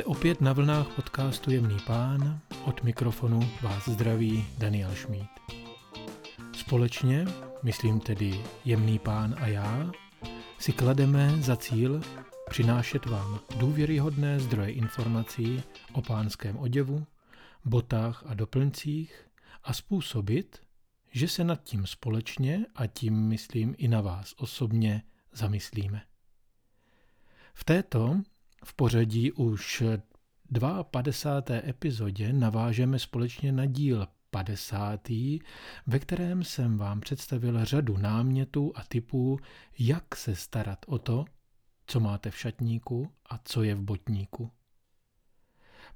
Jste opět na vlnách podcastu Jemný pán, od mikrofonu vás zdraví Daniel Šmíd. Společně, myslím tedy Jemný pán a já, si klademe za cíl přinášet vám důvěryhodné zdroje informací o pánském oděvu, botách a doplňcích a způsobit, že se nad tím společně a tím myslím i na vás osobně zamyslíme. V této v pořadí už 52. epizodě navážeme společně na díl 50., ve kterém jsem vám představil řadu námětů a typů, jak se starat o to, co máte v šatníku a co je v botníku.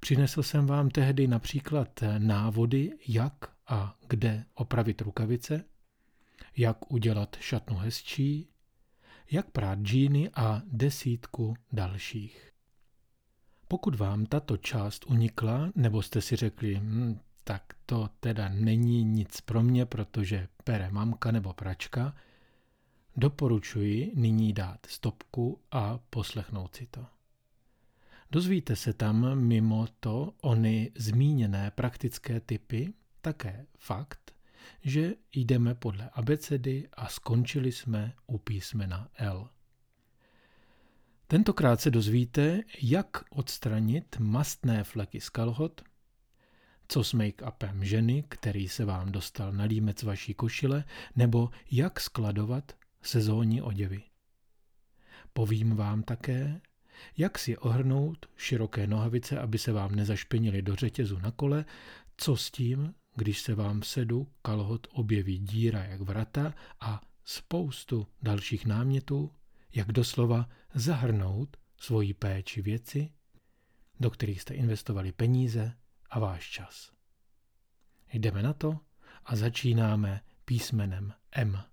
Přinesl jsem vám tehdy například návody, jak a kde opravit rukavice, jak udělat šatnu hezčí, jak prát džíny a desítku dalších. Pokud vám tato část unikla, nebo jste si řekli, hm, tak to teda není nic pro mě, protože pere mamka nebo pračka, doporučuji nyní dát stopku a poslechnout si to. Dozvíte se tam mimo to ony zmíněné praktické typy také fakt, že jdeme podle abecedy a skončili jsme u písmena L. Tentokrát se dozvíte, jak odstranit mastné fleky z kalhot, co s make-upem ženy, který se vám dostal na límec vaší košile, nebo jak skladovat sezónní oděvy. Povím vám také, jak si ohrnout široké nohavice, aby se vám nezašpinily do řetězu na kole, co s tím, když se vám v sedu kalhot objeví díra jak vrata a spoustu dalších námětů, jak doslova zahrnout svoji péči věci, do kterých jste investovali peníze a váš čas. Jdeme na to a začínáme písmenem M.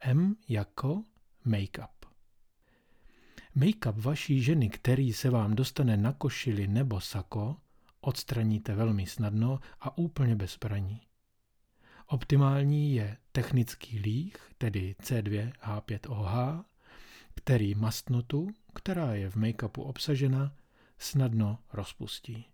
M jako make-up. Make-up vaší ženy, který se vám dostane na košili nebo sako, odstraníte velmi snadno a úplně bez praní. Optimální je technický líh, tedy C2H5OH, který mastnotu, která je v make-upu obsažena, snadno rozpustí.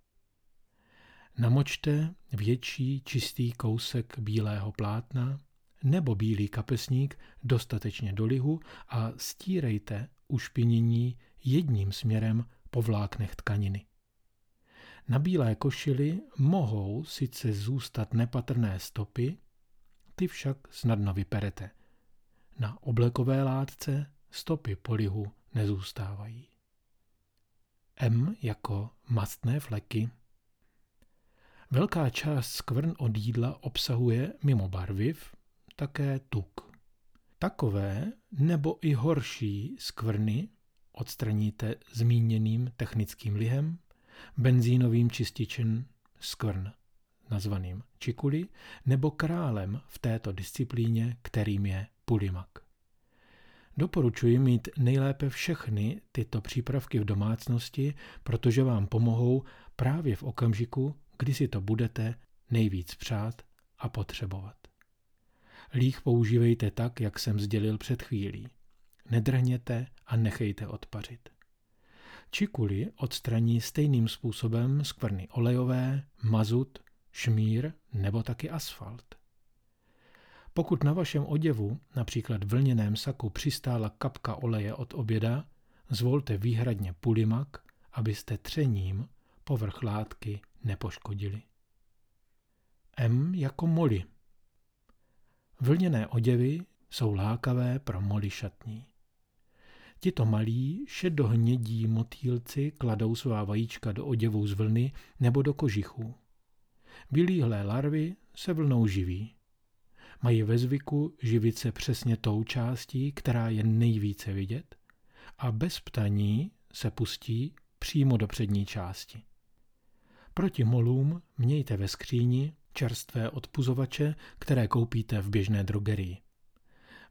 Namočte větší čistý kousek bílého plátna nebo bílý kapesník dostatečně do lihu a stírejte ušpinění jedním směrem po vláknech tkaniny. Na bílé košili mohou sice zůstat nepatrné stopy, ty však snadno vyperete. Na oblekové látce stopy polihu nezůstávají. M jako mastné fleky. Velká část skvrn od jídla obsahuje mimo barviv také tuk. Takové nebo i horší skvrny odstraníte zmíněným technickým lihem, benzínovým čističem skvrn, nazvaným čikuli, nebo králem v této disciplíně, kterým je pulimak. Doporučuji mít nejlépe všechny tyto přípravky v domácnosti, protože vám pomohou právě v okamžiku, kdy si to budete nejvíc přát a potřebovat. Líh používejte tak, jak jsem sdělil před chvílí. Nedrhněte a nechejte odpařit. Čikuli odstraní stejným způsobem skvrny olejové, mazut, šmír nebo taky asfalt. Pokud na vašem oděvu, například vlněném saku, přistála kapka oleje od oběda, zvolte výhradně pulimak, abyste třením povrch látky nepoškodili. M jako moli. Vlněné oděvy jsou lákavé pro moli šatní. Tito malí šedohnědí motýlci kladou svá vajíčka do oděvů z vlny nebo do kožichů. Vylíhlé larvy se vlnou živí. Mají ve zvyku živit se přesně tou částí, která je nejvíce vidět a bez ptaní se pustí přímo do přední části. Proti molům mějte ve skříni čerstvé odpuzovače, které koupíte v běžné drogerii.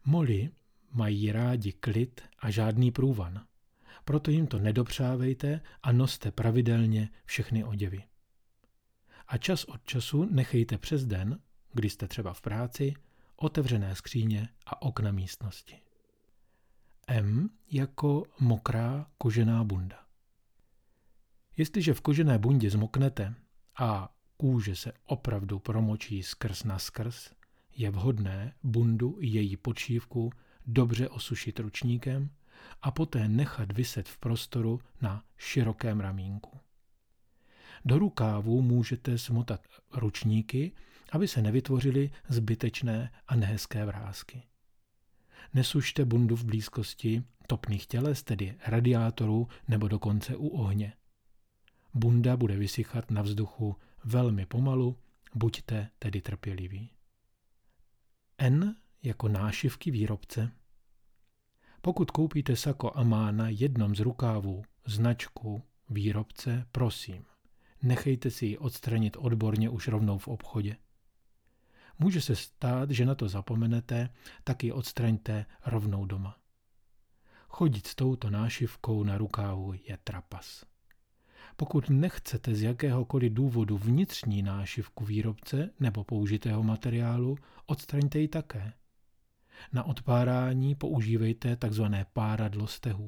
Moly mají rádi klid a žádný průvan. Proto jim to nedopřávejte a noste pravidelně všechny oděvy. A čas od času nechejte přes den, kdy jste třeba v práci, otevřené skříně a okna místnosti. M jako mokrá kožená bunda. Jestliže v kožené bundě zmoknete a kůže se opravdu promočí skrz na skrz, je vhodné bundu i její počívku dobře osušit ručníkem a poté nechat vyset v prostoru na širokém ramínku. Do rukávu můžete smotat ručníky, aby se nevytvořily zbytečné a nehezké vrázky. Nesušte bundu v blízkosti topných těles, tedy radiátorů nebo dokonce u ohně. Bunda bude vysychat na vzduchu velmi pomalu, buďte tedy trpěliví. N jako nášivky výrobce. Pokud koupíte sako a má na jednom z rukávů značku výrobce, prosím, nechejte si ji odstranit odborně už rovnou v obchodě. Může se stát, že na to zapomenete, tak ji odstraňte rovnou doma. Chodit s touto nášivkou na rukávu je trapas. Pokud nechcete z jakéhokoliv důvodu vnitřní nášivku výrobce nebo použitého materiálu, odstraňte ji také. Na odpárání používejte tzv. páradlo stehů.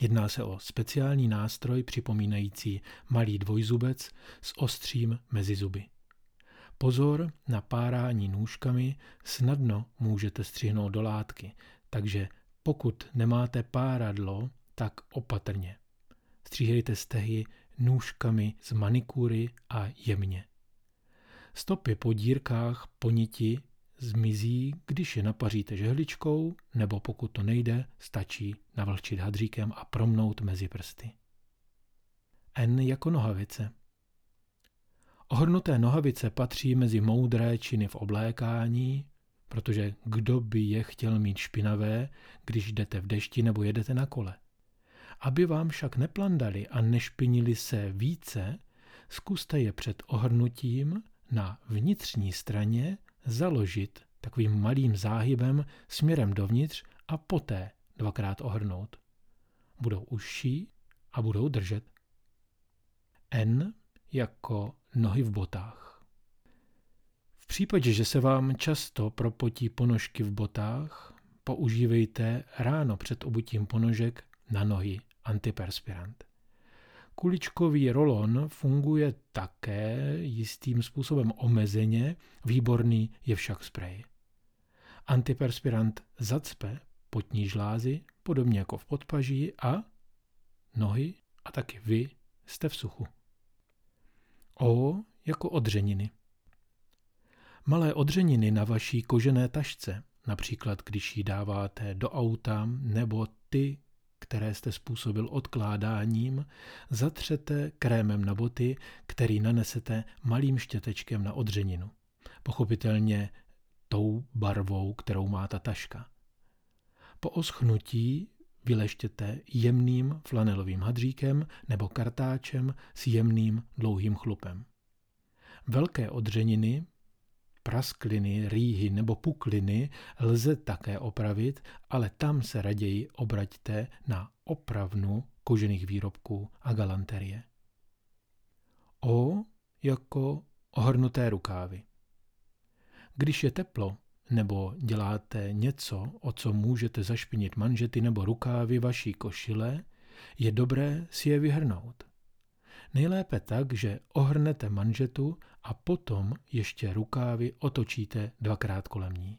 Jedná se o speciální nástroj připomínající malý dvojzubec s ostřím mezi zuby. Pozor na párání nůžkami snadno můžete střihnout do látky, takže pokud nemáte páradlo, tak opatrně. Stříhejte stehy nůžkami z manikury a jemně. Stopy po dírkách poniti zmizí, když je napaříte žehličkou, nebo pokud to nejde, stačí navlčit hadříkem a promnout mezi prsty. N jako nohavice. Ohrnuté nohavice patří mezi moudré činy v oblékání, protože kdo by je chtěl mít špinavé, když jdete v dešti nebo jedete na kole. Aby vám však neplandali a nešpinili se více, zkuste je před ohrnutím na vnitřní straně založit takovým malým záhybem směrem dovnitř a poté dvakrát ohrnout. Budou užší a budou držet. N jako nohy v botách. V případě, že se vám často propotí ponožky v botách, používejte ráno před obutím ponožek na nohy antiperspirant. Kuličkový rolon funguje také jistým způsobem omezeně, výborný je však sprej. Antiperspirant zacpe potní žlázy, podobně jako v podpaží a nohy a taky vy jste v suchu. O jako odřeniny. Malé odřeniny na vaší kožené tašce, například když ji dáváte do auta, nebo ty, které jste způsobil odkládáním, zatřete krémem na boty, který nanesete malým štětečkem na odřeninu. Pochopitelně tou barvou, kterou má ta taška. Po oschnutí vyleštěte jemným flanelovým hadříkem nebo kartáčem s jemným dlouhým chlupem. Velké odřeniny praskliny, rýhy nebo pukliny lze také opravit, ale tam se raději obraťte na opravnu kožených výrobků a galanterie. O jako ohrnuté rukávy. Když je teplo nebo děláte něco, o co můžete zašpinit manžety nebo rukávy vaší košile, je dobré si je vyhrnout. Nejlépe tak, že ohrnete manžetu a potom ještě rukávy otočíte dvakrát kolem ní.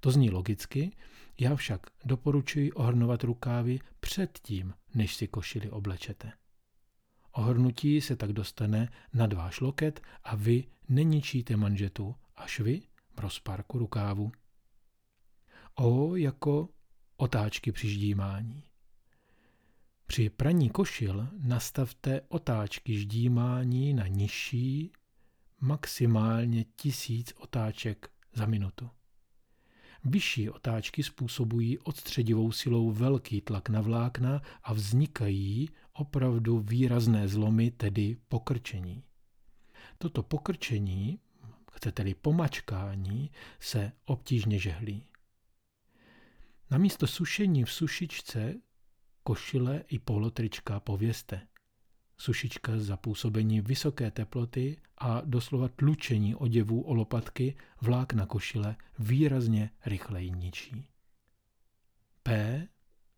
To zní logicky, já však doporučuji ohrnovat rukávy předtím, než si košili oblečete. Ohrnutí se tak dostane na váš loket a vy neničíte manžetu až vy v rozparku rukávu. O jako otáčky při ždímání. Při praní košil nastavte otáčky ždímání na nižší, maximálně tisíc otáček za minutu. Vyšší otáčky způsobují odstředivou silou velký tlak na vlákna a vznikají opravdu výrazné zlomy, tedy pokrčení. Toto pokrčení, chcete-li pomačkání, se obtížně žehlí. Namísto sušení v sušičce košile i polotrička pověste. Sušička za působení vysoké teploty a doslova tlučení oděvů o lopatky vlákna košile výrazně rychleji ničí. P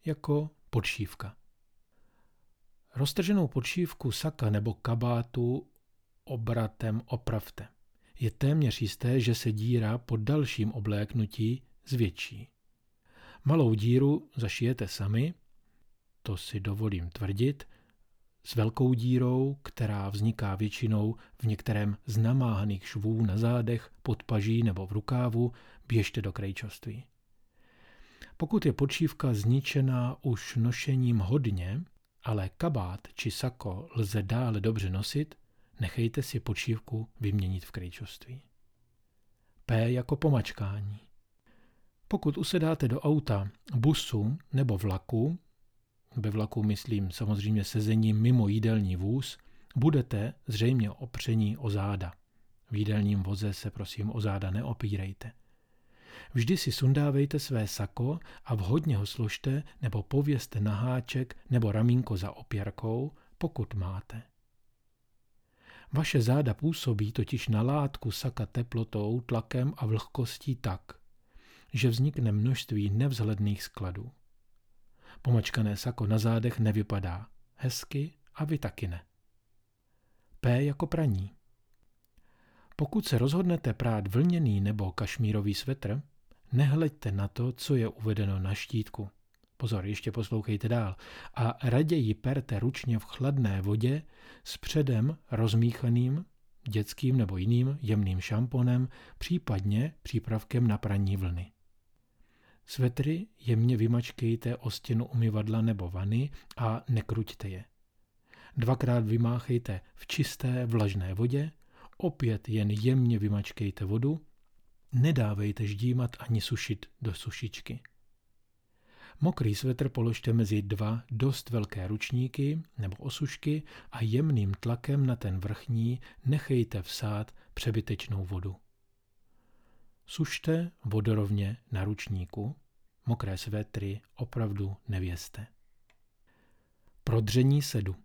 jako podšívka. Roztrženou podšívku saka nebo kabátu obratem opravte. Je téměř jisté, že se díra po dalším obléknutí zvětší. Malou díru zašijete sami, to si dovolím tvrdit, s velkou dírou, která vzniká většinou v některém z namáhaných švů na zádech, pod paží nebo v rukávu, běžte do krejčoství. Pokud je podšívka zničená už nošením hodně, ale kabát či sako lze dále dobře nosit, nechejte si podšívku vyměnit v krejčoství. P jako pomačkání. Pokud usedáte do auta, busu nebo vlaku, ve vlaku myslím samozřejmě sezení mimo jídelní vůz, budete zřejmě opření o záda. V jídelním voze se prosím o záda neopírejte. Vždy si sundávejte své sako a vhodně ho složte nebo pověste na háček nebo ramínko za opěrkou, pokud máte. Vaše záda působí totiž na látku saka teplotou, tlakem a vlhkostí tak, že vznikne množství nevzhledných skladů. Pomačkané sako na zádech nevypadá hezky a vy taky ne. P jako praní. Pokud se rozhodnete prát vlněný nebo kašmírový svetr, nehleďte na to, co je uvedeno na štítku. Pozor, ještě poslouchejte dál. A raději perte ručně v chladné vodě s předem rozmíchaným dětským nebo jiným jemným šamponem, případně přípravkem na praní vlny. Svetry jemně vymačkejte o stěnu umyvadla nebo vany a nekruťte je. Dvakrát vymáchejte v čisté vlažné vodě, opět jen jemně vymačkejte vodu, nedávejte ždímat ani sušit do sušičky. Mokrý svetr položte mezi dva dost velké ručníky nebo osušky a jemným tlakem na ten vrchní nechejte vsát přebytečnou vodu. Sušte vodorovně na ručníku, mokré svetry opravdu nevěste. Prodření sedu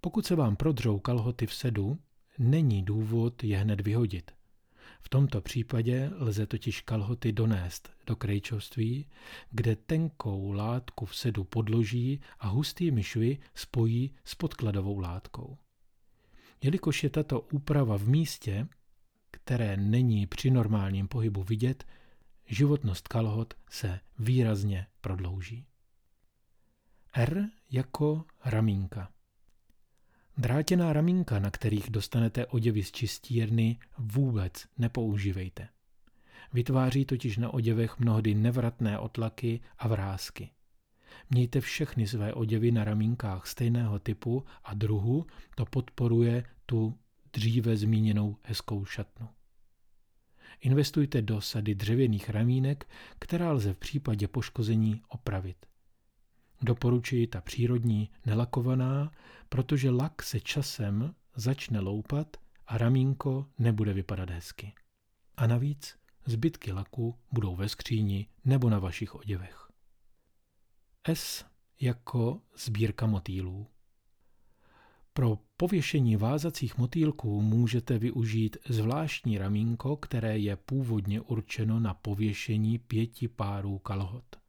Pokud se vám prodřou kalhoty v sedu, není důvod je hned vyhodit. V tomto případě lze totiž kalhoty donést do krejčovství, kde tenkou látku v sedu podloží a hustými švy spojí s podkladovou látkou. Jelikož je tato úprava v místě, které není při normálním pohybu vidět, životnost kalhot se výrazně prodlouží. R jako ramínka. Drátěná ramínka, na kterých dostanete oděvy z čistírny, vůbec nepoužívejte. Vytváří totiž na oděvech mnohdy nevratné otlaky a vrázky. Mějte všechny své oděvy na ramínkách stejného typu a druhu, to podporuje tu dříve zmíněnou hezkou šatnu. Investujte do sady dřevěných ramínek, která lze v případě poškození opravit. Doporučuji ta přírodní, nelakovaná, protože lak se časem začne loupat a ramínko nebude vypadat hezky. A navíc zbytky laku budou ve skříni nebo na vašich oděvech. S jako sbírka motýlů. Pro pověšení vázacích motýlků můžete využít zvláštní ramínko, které je původně určeno na pověšení pěti párů kalhot.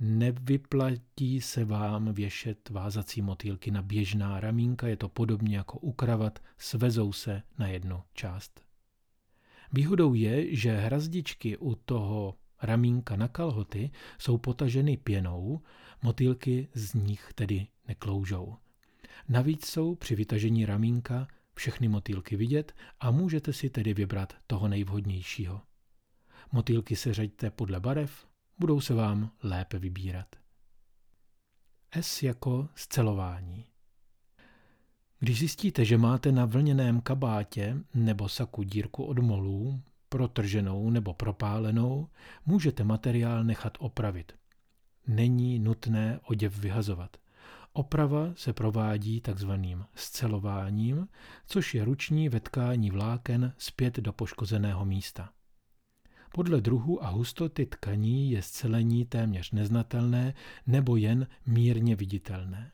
Nevyplatí se vám věšet vázací motýlky na běžná ramínka, je to podobně jako u kravat, svezou se na jednu část. Výhodou je, že hrazdičky u toho ramínka na kalhoty jsou potaženy pěnou, motýlky z nich tedy nekloužou. Navíc jsou při vytažení ramínka všechny motýlky vidět a můžete si tedy vybrat toho nejvhodnějšího. Motýlky se řaďte podle barev, budou se vám lépe vybírat. S jako scelování. Když zjistíte, že máte na vlněném kabátě nebo saku dírku od molů, protrženou nebo propálenou, můžete materiál nechat opravit. Není nutné oděv vyhazovat. Oprava se provádí takzvaným scelováním, což je ruční vetkání vláken zpět do poškozeného místa. Podle druhu a hustoty tkaní je scelení téměř neznatelné nebo jen mírně viditelné.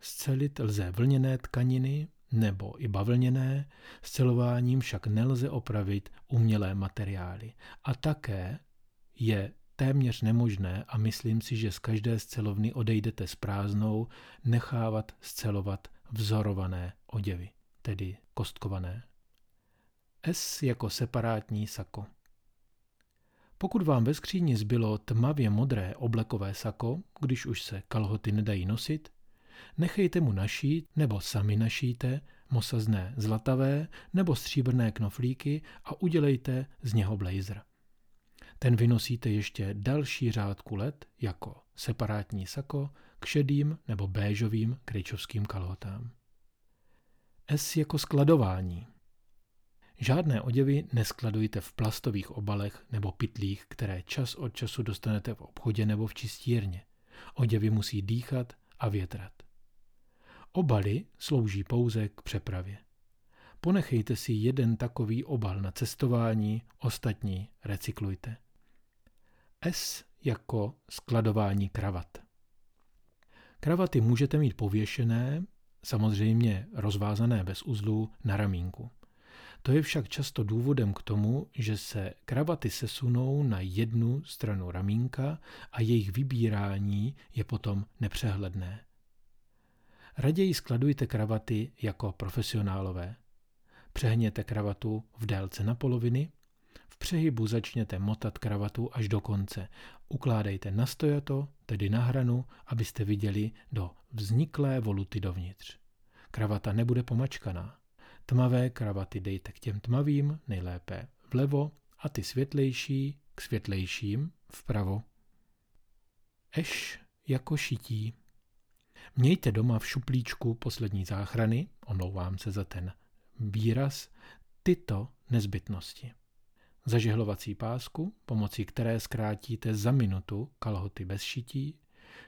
Scelit lze vlněné tkaniny nebo i bavlněné, scelováním však nelze opravit umělé materiály. A také je téměř nemožné a myslím si, že z každé scelovny odejdete s prázdnou, nechávat scelovat vzorované oděvy, tedy kostkované. S jako separátní sako. Pokud vám ve skříni zbylo tmavě modré oblekové sako, když už se kalhoty nedají nosit, nechejte mu našít nebo sami našíte mosazné zlatavé nebo stříbrné knoflíky a udělejte z něho blazer. Ten vynosíte ještě další řádku let jako separátní sako k šedým nebo béžovým kryčovským kalhotám. S jako skladování. Žádné oděvy neskladujte v plastových obalech nebo pytlích, které čas od času dostanete v obchodě nebo v čistírně. Oděvy musí dýchat a větrat. Obaly slouží pouze k přepravě. Ponechejte si jeden takový obal na cestování, ostatní recyklujte. S jako skladování kravat. Kravaty můžete mít pověšené, samozřejmě rozvázané bez uzlů, na ramínku. To je však často důvodem k tomu, že se kravaty sesunou na jednu stranu ramínka a jejich vybírání je potom nepřehledné. Raději skladujte kravaty jako profesionálové. Přehněte kravatu v délce na poloviny, v přehybu začněte motat kravatu až do konce. Ukládejte na stojato, tedy na hranu, abyste viděli do vzniklé voluty dovnitř. Kravata nebude pomačkaná. Tmavé kravaty dejte k těm tmavým, nejlépe vlevo, a ty světlejší k světlejším vpravo. Eš jako šití. Mějte doma v šuplíčku poslední záchrany, omlouvám se za ten výraz, tyto nezbytnosti. Zažehlovací pásku, pomocí které zkrátíte za minutu kalhoty bez šití,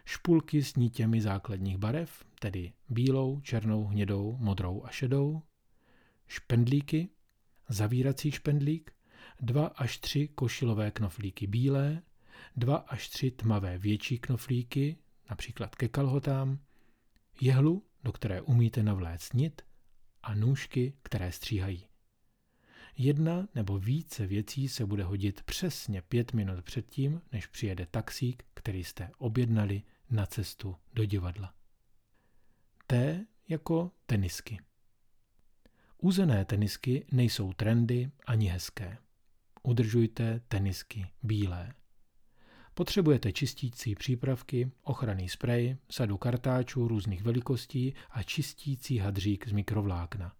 špulky s nítěmi základních barev, tedy bílou, černou, hnědou, modrou a šedou, špendlíky, zavírací špendlík, dva až tři košilové knoflíky bílé, dva až tři tmavé větší knoflíky, například ke kalhotám, jehlu, do které umíte navléct nit a nůžky, které stříhají. Jedna nebo více věcí se bude hodit přesně pět minut předtím, než přijede taxík, který jste objednali na cestu do divadla. T jako tenisky. Úzené tenisky nejsou trendy ani hezké. Udržujte tenisky bílé. Potřebujete čistící přípravky, ochranný sprej, sadu kartáčů různých velikostí a čistící hadřík z mikrovlákna.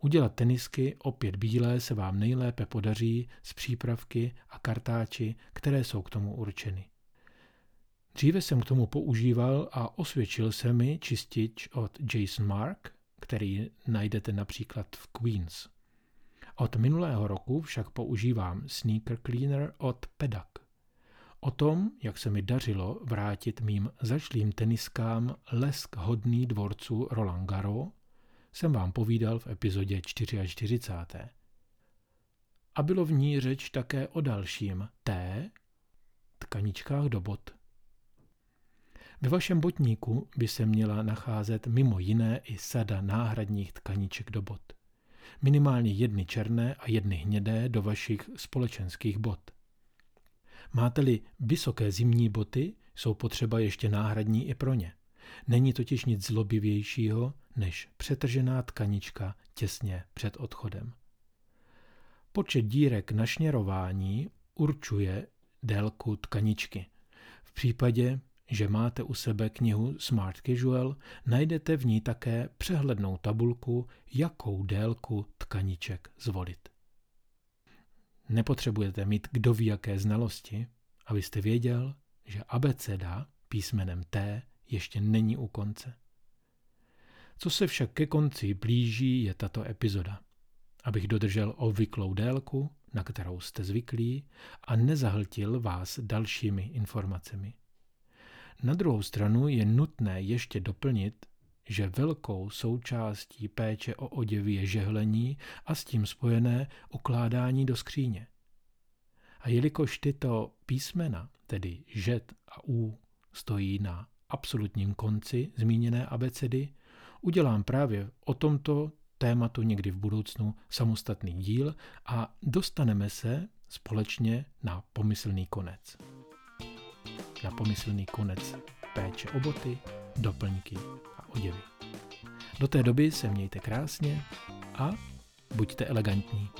Udělat tenisky opět bílé se vám nejlépe podaří z přípravky a kartáči, které jsou k tomu určeny. Dříve jsem k tomu používal a osvědčil se mi čistič od Jason Mark, který najdete například v Queens. Od minulého roku však používám Sneaker Cleaner od Pedak. O tom, jak se mi dařilo vrátit mým zašlým teniskám lesk hodný dvorců Roland Garros, jsem vám povídal v epizodě 44. A bylo v ní řeč také o dalším T, tkaničkách do bot. Ve vašem botníku by se měla nacházet mimo jiné i sada náhradních tkaniček do bot. Minimálně jedny černé a jedny hnědé do vašich společenských bot. Máte-li vysoké zimní boty, jsou potřeba ještě náhradní i pro ně. Není totiž nic zlobivějšího, než přetržená tkanička těsně před odchodem. Počet dírek na šněrování určuje délku tkaničky. V případě, že máte u sebe knihu Smart Casual, najdete v ní také přehlednou tabulku, jakou délku tkaniček zvolit. Nepotřebujete mít kdo ví jaké znalosti, abyste věděl, že abeceda písmenem T ještě není u konce. Co se však ke konci blíží, je tato epizoda. Abych dodržel obvyklou délku, na kterou jste zvyklí, a nezahltil vás dalšími informacemi. Na druhou stranu je nutné ještě doplnit, že velkou součástí péče o oděvy je žehlení a s tím spojené ukládání do skříně. A jelikož tyto písmena, tedy žet a u, stojí na absolutním konci zmíněné abecedy, udělám právě o tomto tématu někdy v budoucnu samostatný díl a dostaneme se společně na pomyslný konec. Pomyslný konec péče o boty, doplňky a oděvy. Do té doby se mějte krásně a buďte elegantní.